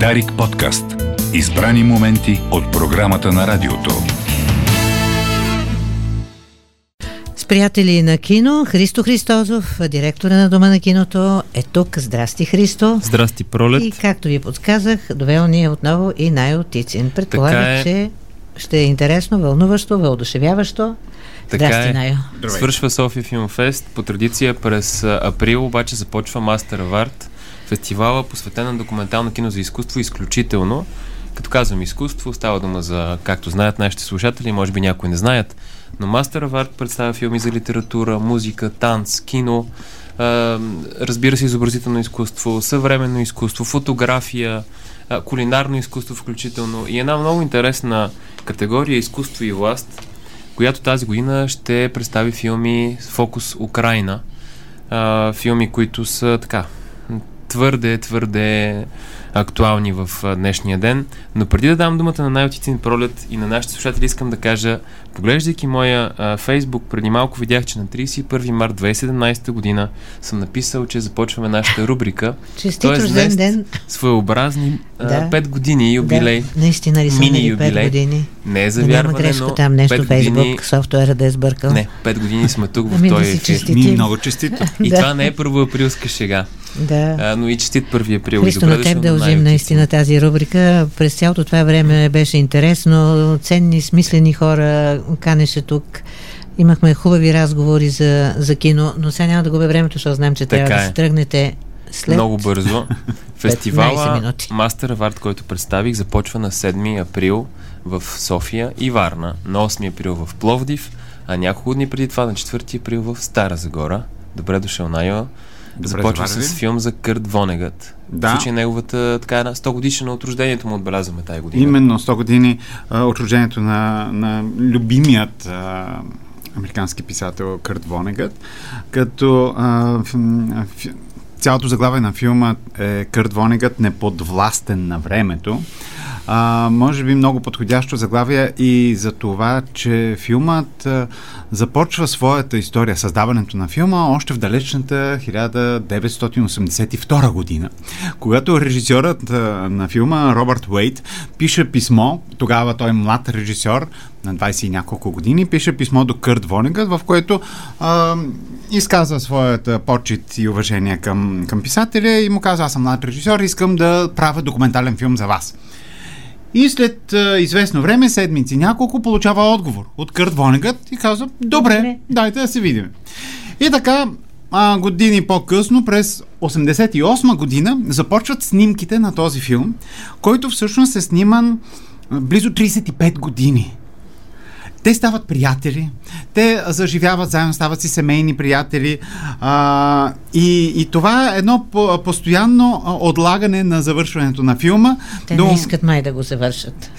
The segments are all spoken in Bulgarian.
Дарик подкаст. Избрани моменти от програмата на радиото. С приятели на кино, Христо Христозов, директора на Дома на киното, е тук. Здрасти, Христо. Здрасти, Пролет. И както ви подсказах, довел ни е отново и най-отицин. Предполагах, е. че ще е интересно, вълнуващо, въодушевяващо. Така Здрасти, е. Найо. Свършва София Филмфест. По традиция през април обаче започва Мастер Аварт, фестивала посветен на документално кино за изкуство изключително. Като казвам изкуство, става дума за, както знаят нашите слушатели, може би някои не знаят, но Мастер Аварт представя филми за литература, музика, танц, кино, разбира се, изобразително изкуство, съвременно изкуство, фотография, кулинарно изкуство включително и една много интересна категория изкуство и власт, която тази година ще представи филми с фокус Украина. Филми, които са така твърде, твърде актуални в а, днешния ден. Но преди да дам думата на най-отицин пролет и на нашите слушатели, искам да кажа, поглеждайки моя а, фейсбук, преди малко видях, че на 31 март 2017 година съм написал, че започваме нашата рубрика. Честит рожден ден. Своеобразни Да. а, 5 години юбилей. Да, наистина ли са Мини минали 5 юбилей. години? Не е за Да няма вярване, грешка но там, нещо Фейсбук, години... софтуера да е сбъркал. Не, 5 години сме тук в Ами да този си ефир. честити. Ми, много честито. И Да. това не е първоаприлска шега, Да. а, но и честит първи април. И Христо, на теб дължим наистина тази рубрика. През цялото това време беше интересно. Ценни, смислени хора канеше тук. Имахме хубави разговори за, за кино, но сега няма да губя времето, защото знам, че трябва Така да е. се тръгнете след... Много бързо. 15 Фестивала. Мастер Аварт, който представих, започва на 7 април в София и Варна, на 8 април в Пловдив, а няколко дни преди това на 4 април в Стара Загора. Добре дошъл, Найо. Започва заварили. с филм за Кърт Вонегът. Да. В случай неговата така една 100 годишна от рождението му отбелязваме тази година. Именно 100 години а, от рождението на, на любимият а, американски писател Кърт Вонегът, като а, ф, ф, цялото заглавие на филма е Кърт Вонегът неподвластен на времето. А, може би много подходящо заглавие и за това, че филмът а, започва своята история, създаването на филма още в далечната 1982 година, когато режисьорът а, на филма Робърт Уейт пише писмо, тогава той е млад режисьор на 20 и няколко години, пише писмо до Кърт Вонегът, в което а, изказва своята почет и уважение към, към писателя и му казва, аз съм млад режисьор, искам да правя документален филм за вас. И след а, известно време, седмици няколко, получава отговор от Кърт Вонегът и казва, добре, Добре. дайте да се видим. И така, а, години по-късно, през 88 година, започват снимките на този филм, който всъщност е сниман близо 35 години. Те стават приятели, те заживяват заедно, стават си семейни приятели а, и, и това е едно по- постоянно отлагане на завършването на филма. Те не искат май да го завършат.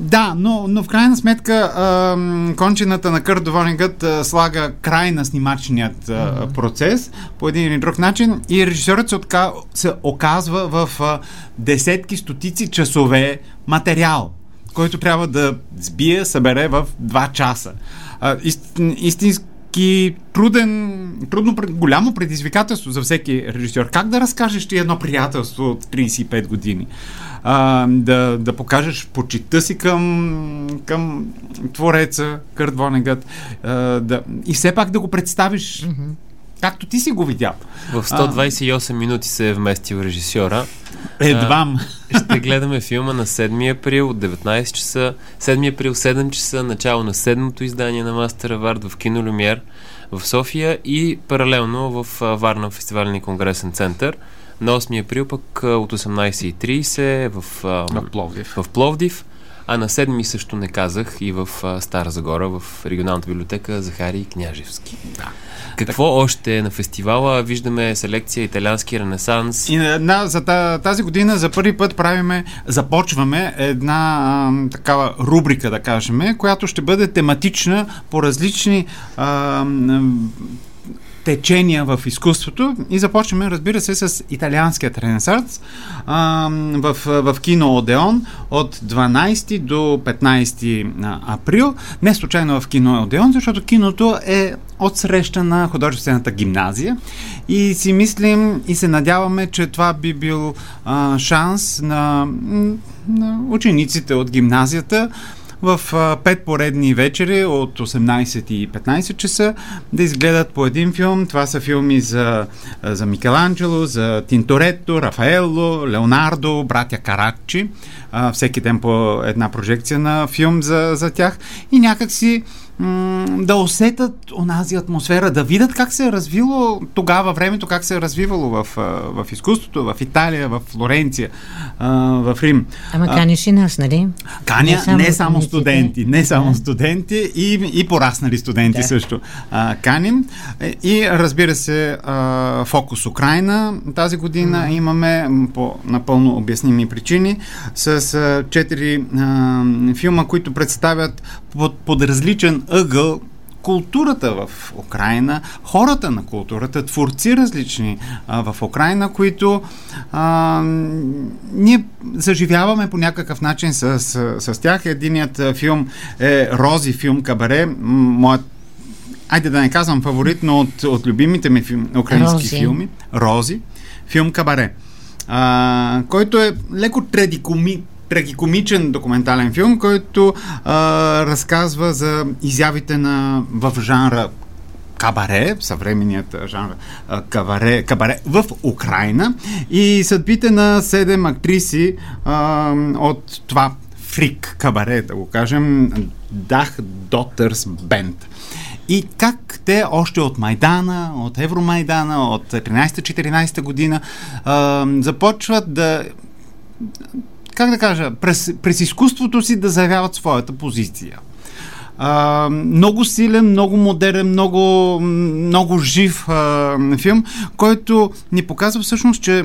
Да, но, но в крайна сметка а, кончината на Кърт а, слага край на снимачният а, процес по един или друг начин и режисьорът се, отка, се оказва в а, десетки, стотици часове материал, който трябва да сбие, събере в два часа. А, ист, истински труден, трудно, голямо предизвикателство за всеки режисьор. Как да разкажеш ти едно приятелство от 35 години? А, да, да покажеш почита си към, към твореца Кърт Вонегът а, да, и все пак да го представиш както ти си го видял. В 128 минути се е вместил режисьора. Едвам. Ще гледаме филма на 7 април от 19 часа. 7 април 7 часа, начало на седмото издание на Мастер Авард в Кино Люмьер в София и паралелно в а, Варна фестивален и конгресен център. На 8 април пък а, от 18.30 в, а, В Пловдив. в Пловдив. А на 7 също не казах и в а, Стара Загора, в регионалната библиотека Захари Княжевски. Да. Какво още е на фестивала? Виждаме селекция италиански ренесанс. И на, за та- тази година за първи път правиме, започваме една а, такава рубрика, да кажем, която ще бъде тематична по различни а, течения в изкуството и започваме, разбира се, с италианският ренесанс в, в кино Одеон от 12 до 15 април. Не случайно в кино Одеон, защото киното е от среща на художествената гимназия и си мислим и се надяваме, че това би бил а, шанс на, на учениците от гимназията в пет поредни вечери от 18 и 15 часа да изгледат по един филм. Това са филми за, за Микеланджело, за Тинторетто, Рафаело, Леонардо, братя Карачи. Всеки ден по една прожекция на филм за, за тях. И някак си да усетят онази атмосфера, да видят как се е развило тогава времето, как се е развивало в, в изкуството, в Италия, в Флоренция, в Рим. Ама каниш и нас, нали? Каня не само, не само студенти, не само да. студенти и, и пораснали студенти да. също а, каним. И разбира се, а, фокус Украина тази година mm. имаме по напълно обясними причини с а, четири а, филма, които представят под, под различен ъгъл културата в Украина, хората на културата, творци различни а, в Украина, които а, ние заживяваме по някакъв начин с, с, с тях. Единият филм е Рози филм Кабаре, моят айде да не казвам фаворит, но от, от любимите ми филм, украински Рози. филми, Рози, филм Кабаре, а, който е леко традикоми, трагикомичен документален филм, който а, разказва за изявите на в жанра кабаре, съвременният жанр кабаре, кабаре в Украина и съдбите на седем актриси а, от това фрик кабаре, да го кажем, Дах Дотърс Бенд. И как те още от Майдана, от Евромайдана, от 13-14 година а, започват да как да кажа, през, през изкуството си да заявяват своята позиция. А, много силен, много модерен, много, много жив а, филм, който ни показва всъщност, че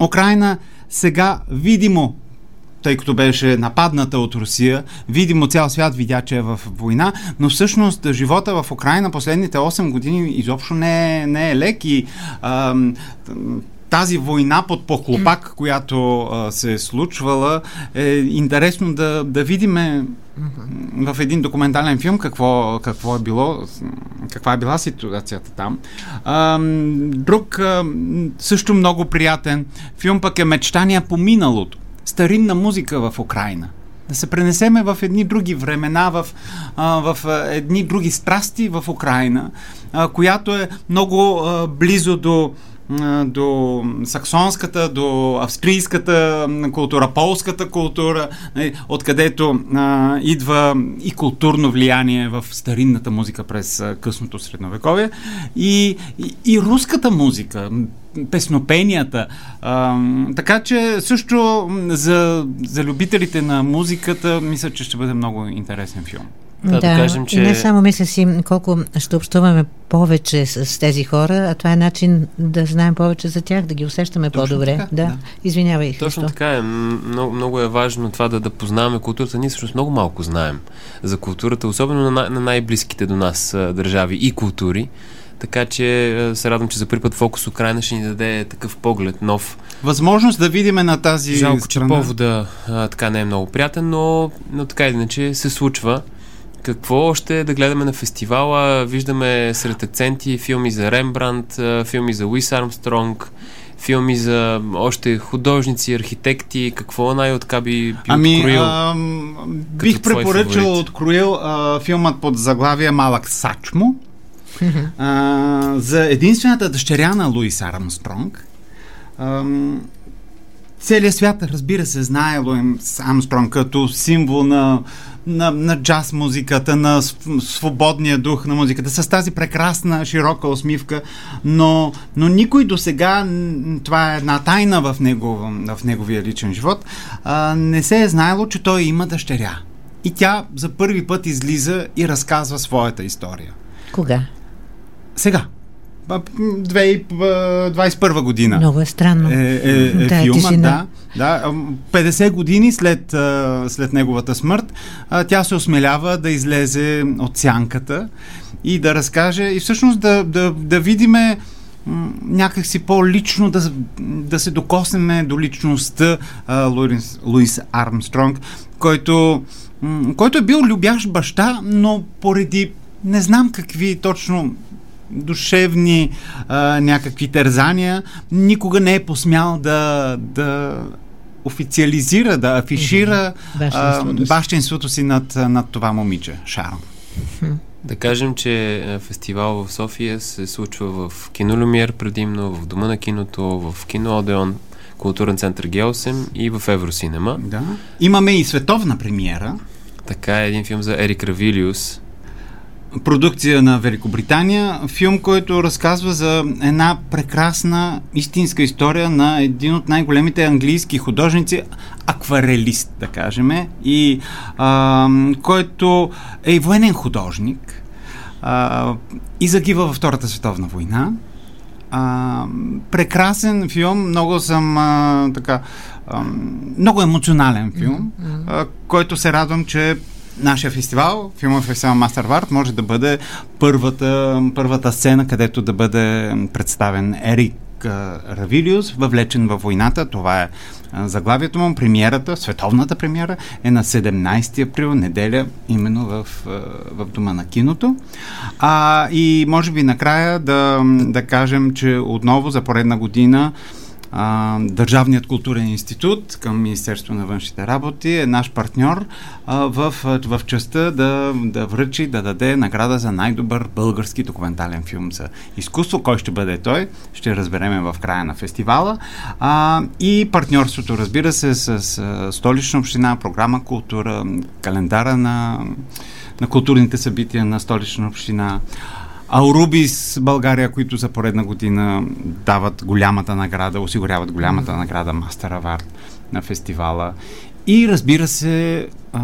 Украина сега видимо тъй като беше нападната от Русия, видимо цял свят видя, че е в война, но всъщност живота в Украина последните 8 години изобщо не е, не е лек и а, тази война под похлопак, която а, се е случвала, е интересно да, да видим в един документален филм какво, какво е било, каква е била ситуацията там. А, друг а, също много приятен филм пък е Мечтания по миналото. Старинна музика в Украина да се пренесеме в едни други времена, в, а, в едни други страсти в Украина, а, която е много а, близо до до саксонската, до австрийската култура, полската култура, нали, откъдето идва и културно влияние в старинната музика през късното средновековие и, и, и руската музика, песнопенията. Така че също за, за любителите на музиката мисля, че ще бъде много интересен филм. Да, да, да кажем, че... И не само мисля си колко ще общуваме повече с, тези хора, а това е начин да знаем повече за тях, да ги усещаме Точно по-добре. Така, да. да. Извинявай. Точно Христо. така е. Много, много е важно това да, да познаваме културата. Ние всъщност много малко знаем за културата, особено на, на най-близките до нас държави и култури. Така че се радвам, че за първи път фокус Украина ще ни даде такъв поглед, нов. Възможност да видиме на тази Жалко, страна. че повода а, така не е много приятен, но, но така иначе се случва. Какво още да гледаме на фестивала? Виждаме сред акценти филми за Рембрандт, филми за Уис Армстронг, филми за още художници, архитекти. Какво най-отка би, би ами, откроил? А, бих препоръчал откроил а, филмът под заглавие Малък Сачмо а, за единствената дъщеря на Луис Армстронг. А, целият свят, разбира се, знае Луис Армстронг като символ на на, на джаз музиката, на свободния дух на музиката, с тази прекрасна, широка усмивка, но, но никой до сега, това е една тайна в, него, в неговия личен живот, а, не се е знаело, че той има дъщеря. И тя за първи път излиза и разказва своята история. Кога? Сега. 2021 година. Много е странно. Е, е, е да, филма, да. Да, ам, 50 години след, след неговата смърт, тя се осмелява да излезе от сянката и да разкаже и всъщност да, да, да видиме някакси по-лично да, да се докоснеме до личността Луис, Луис Армстронг, който, който е бил любящ баща, но поради не знам какви точно душевни а, някакви тързания, никога не е посмял да, да официализира, да афишира Бащинството а, си. бащинството си над, над това момиче, Шарл. Да кажем, че фестивал в София се случва в Кино Люмиер предимно, в Дома на киното, в Кино Одеон, Културен център Г8 и в Евросинема. Да. Имаме и световна премиера, Така е един филм за Ерик Равилиус. Продукция на Великобритания, филм, който разказва за една прекрасна истинска история на един от най-големите английски художници, акварелист, да кажем, и а, който е и военен художник а, и загива във Втората световна война. А, прекрасен филм, много съм а, така, а, много емоционален филм, а, който се радвам, че нашия фестивал, филмов фестивал Мастервард, може да бъде първата, първата сцена, където да бъде представен Ерик Равилиус, въвлечен във войната. Това е заглавието му. Премиерата, световната премиера е на 17 април, неделя, именно в, в Дома на киното. А, и може би накрая да, да кажем, че отново за поредна година а, Държавният културен институт към Министерство на външните работи е наш партньор а, в, в частта да, да връчи, да даде награда за най-добър български документален филм за изкуство. Кой ще бъде той? Ще разбереме в края на фестивала. А, и партньорството, разбира се, с, с Столична община, програма Култура, календара на, на културните събития на Столична община. Аурубис България, които за поредна година дават голямата награда, осигуряват голямата награда Мастер Авард на фестивала. И разбира се, а,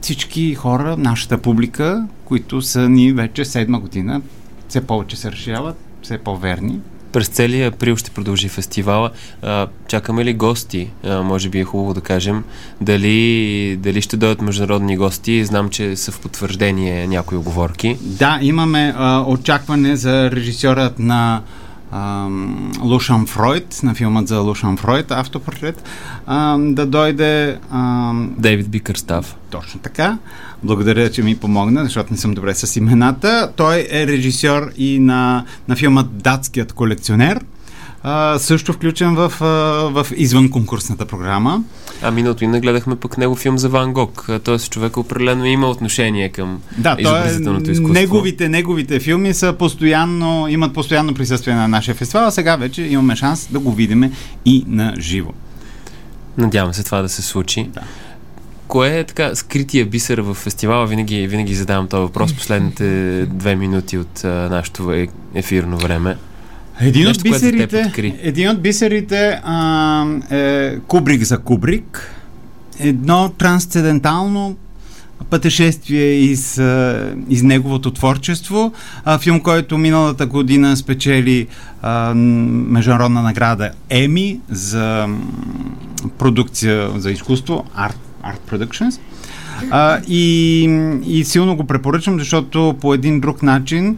всички хора, нашата публика, които са ни вече седма година, все повече се разширяват, все по-верни. През целия април ще продължи фестивала. А, чакаме ли гости? А, може би е хубаво да кажем. Дали, дали ще дойдат международни гости? Знам, че са в потвърждение някои оговорки. Да, имаме а, очакване за режисьорът на Лушан Фройд, на филмът за Лушан Фройд, автопортрет, ам, да дойде ам, Дейвид Бикърстав. точно така. Благодаря, че ми помогна, защото не съм добре с имената. Той е режисьор и на, на филма Датският колекционер, а, също включен в, а, в извън конкурсната програма. А миналото и гледахме пък него филм за Ван Гог. Тоест човек определено има отношение към Да, е, изобразителното изкуство. неговите, неговите филми са постоянно, имат постоянно присъствие на нашия фестивал, а сега вече имаме шанс да го видим и на живо. Надявам се това да се случи. Да. Кое е така скрития бисер в фестивала? Винаги, винаги задавам този въпрос последните две минути от а, нашето е, ефирно време. Един Нещо, от бисерите, един от бисерите а, е Кубрик за Кубрик. Едно трансцендентално пътешествие из, из неговото творчество. А, филм, който миналата година спечели а, международна награда Еми за продукция за изкуство, Art, Art Productions. А, и, и силно го препоръчвам, защото по един друг начин,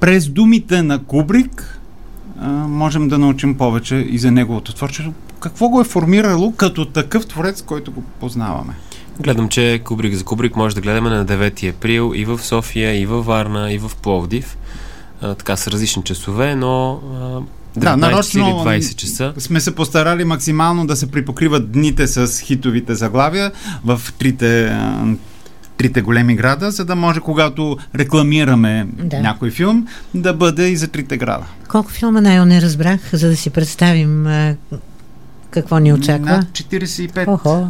през думите на Кубрик, а, можем да научим повече и за неговото творчество. Какво го е формирало като такъв творец, който го познаваме? Гледам, че Кубрик за Кубрик може да гледаме на 9 април и в София, и във Варна, и в Пловдив. А, така са различни часове, но а, 19 или 20 часа. сме се постарали максимално да се припокриват дните с хитовите заглавия в трите, трите големи града, за да може, когато рекламираме Да. някой филм, да бъде и за трите града. Колко филма най не разбрах, за да си представим а, какво ни очаква? Над 45. Охо,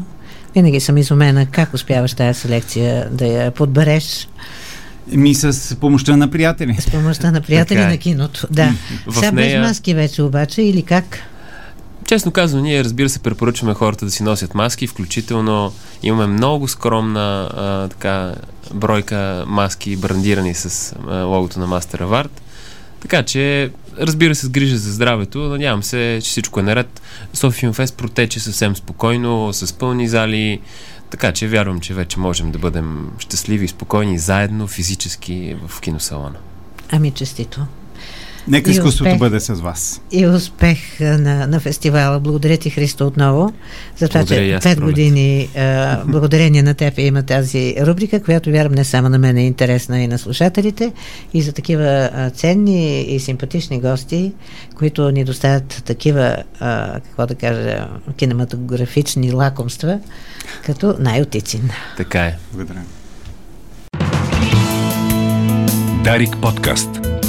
винаги съм изумена как успяваш тази селекция да я подбереш Ми с помощта на приятели. с помощта на приятели Така е. на киното. Да. В Сега нея- без маски вече обаче или как? Честно казано, ние разбира се препоръчваме хората да си носят маски, включително имаме много скромна а, така, бройка маски брандирани с а, логото на Master Award. Така че разбира се, с грижа за здравето. Надявам се, че всичко е наред. София Фест протече съвсем спокойно, с пълни зали. Така че вярвам, че вече можем да бъдем щастливи и спокойни заедно, физически в киносалона. Ами, честито. Нека изкуството бъде с вас. И успех на, на фестивала. Благодаря ти, Христо, отново, за това, че пет години а, благодарение на теб има тази рубрика, която вярвам не само на мен е интересна и на слушателите, и за такива а, ценни и симпатични гости, които ни доставят такива, а, какво да кажа, кинематографични лакомства, като най-отицин. Така е. Благодаря. Дарик подкаст.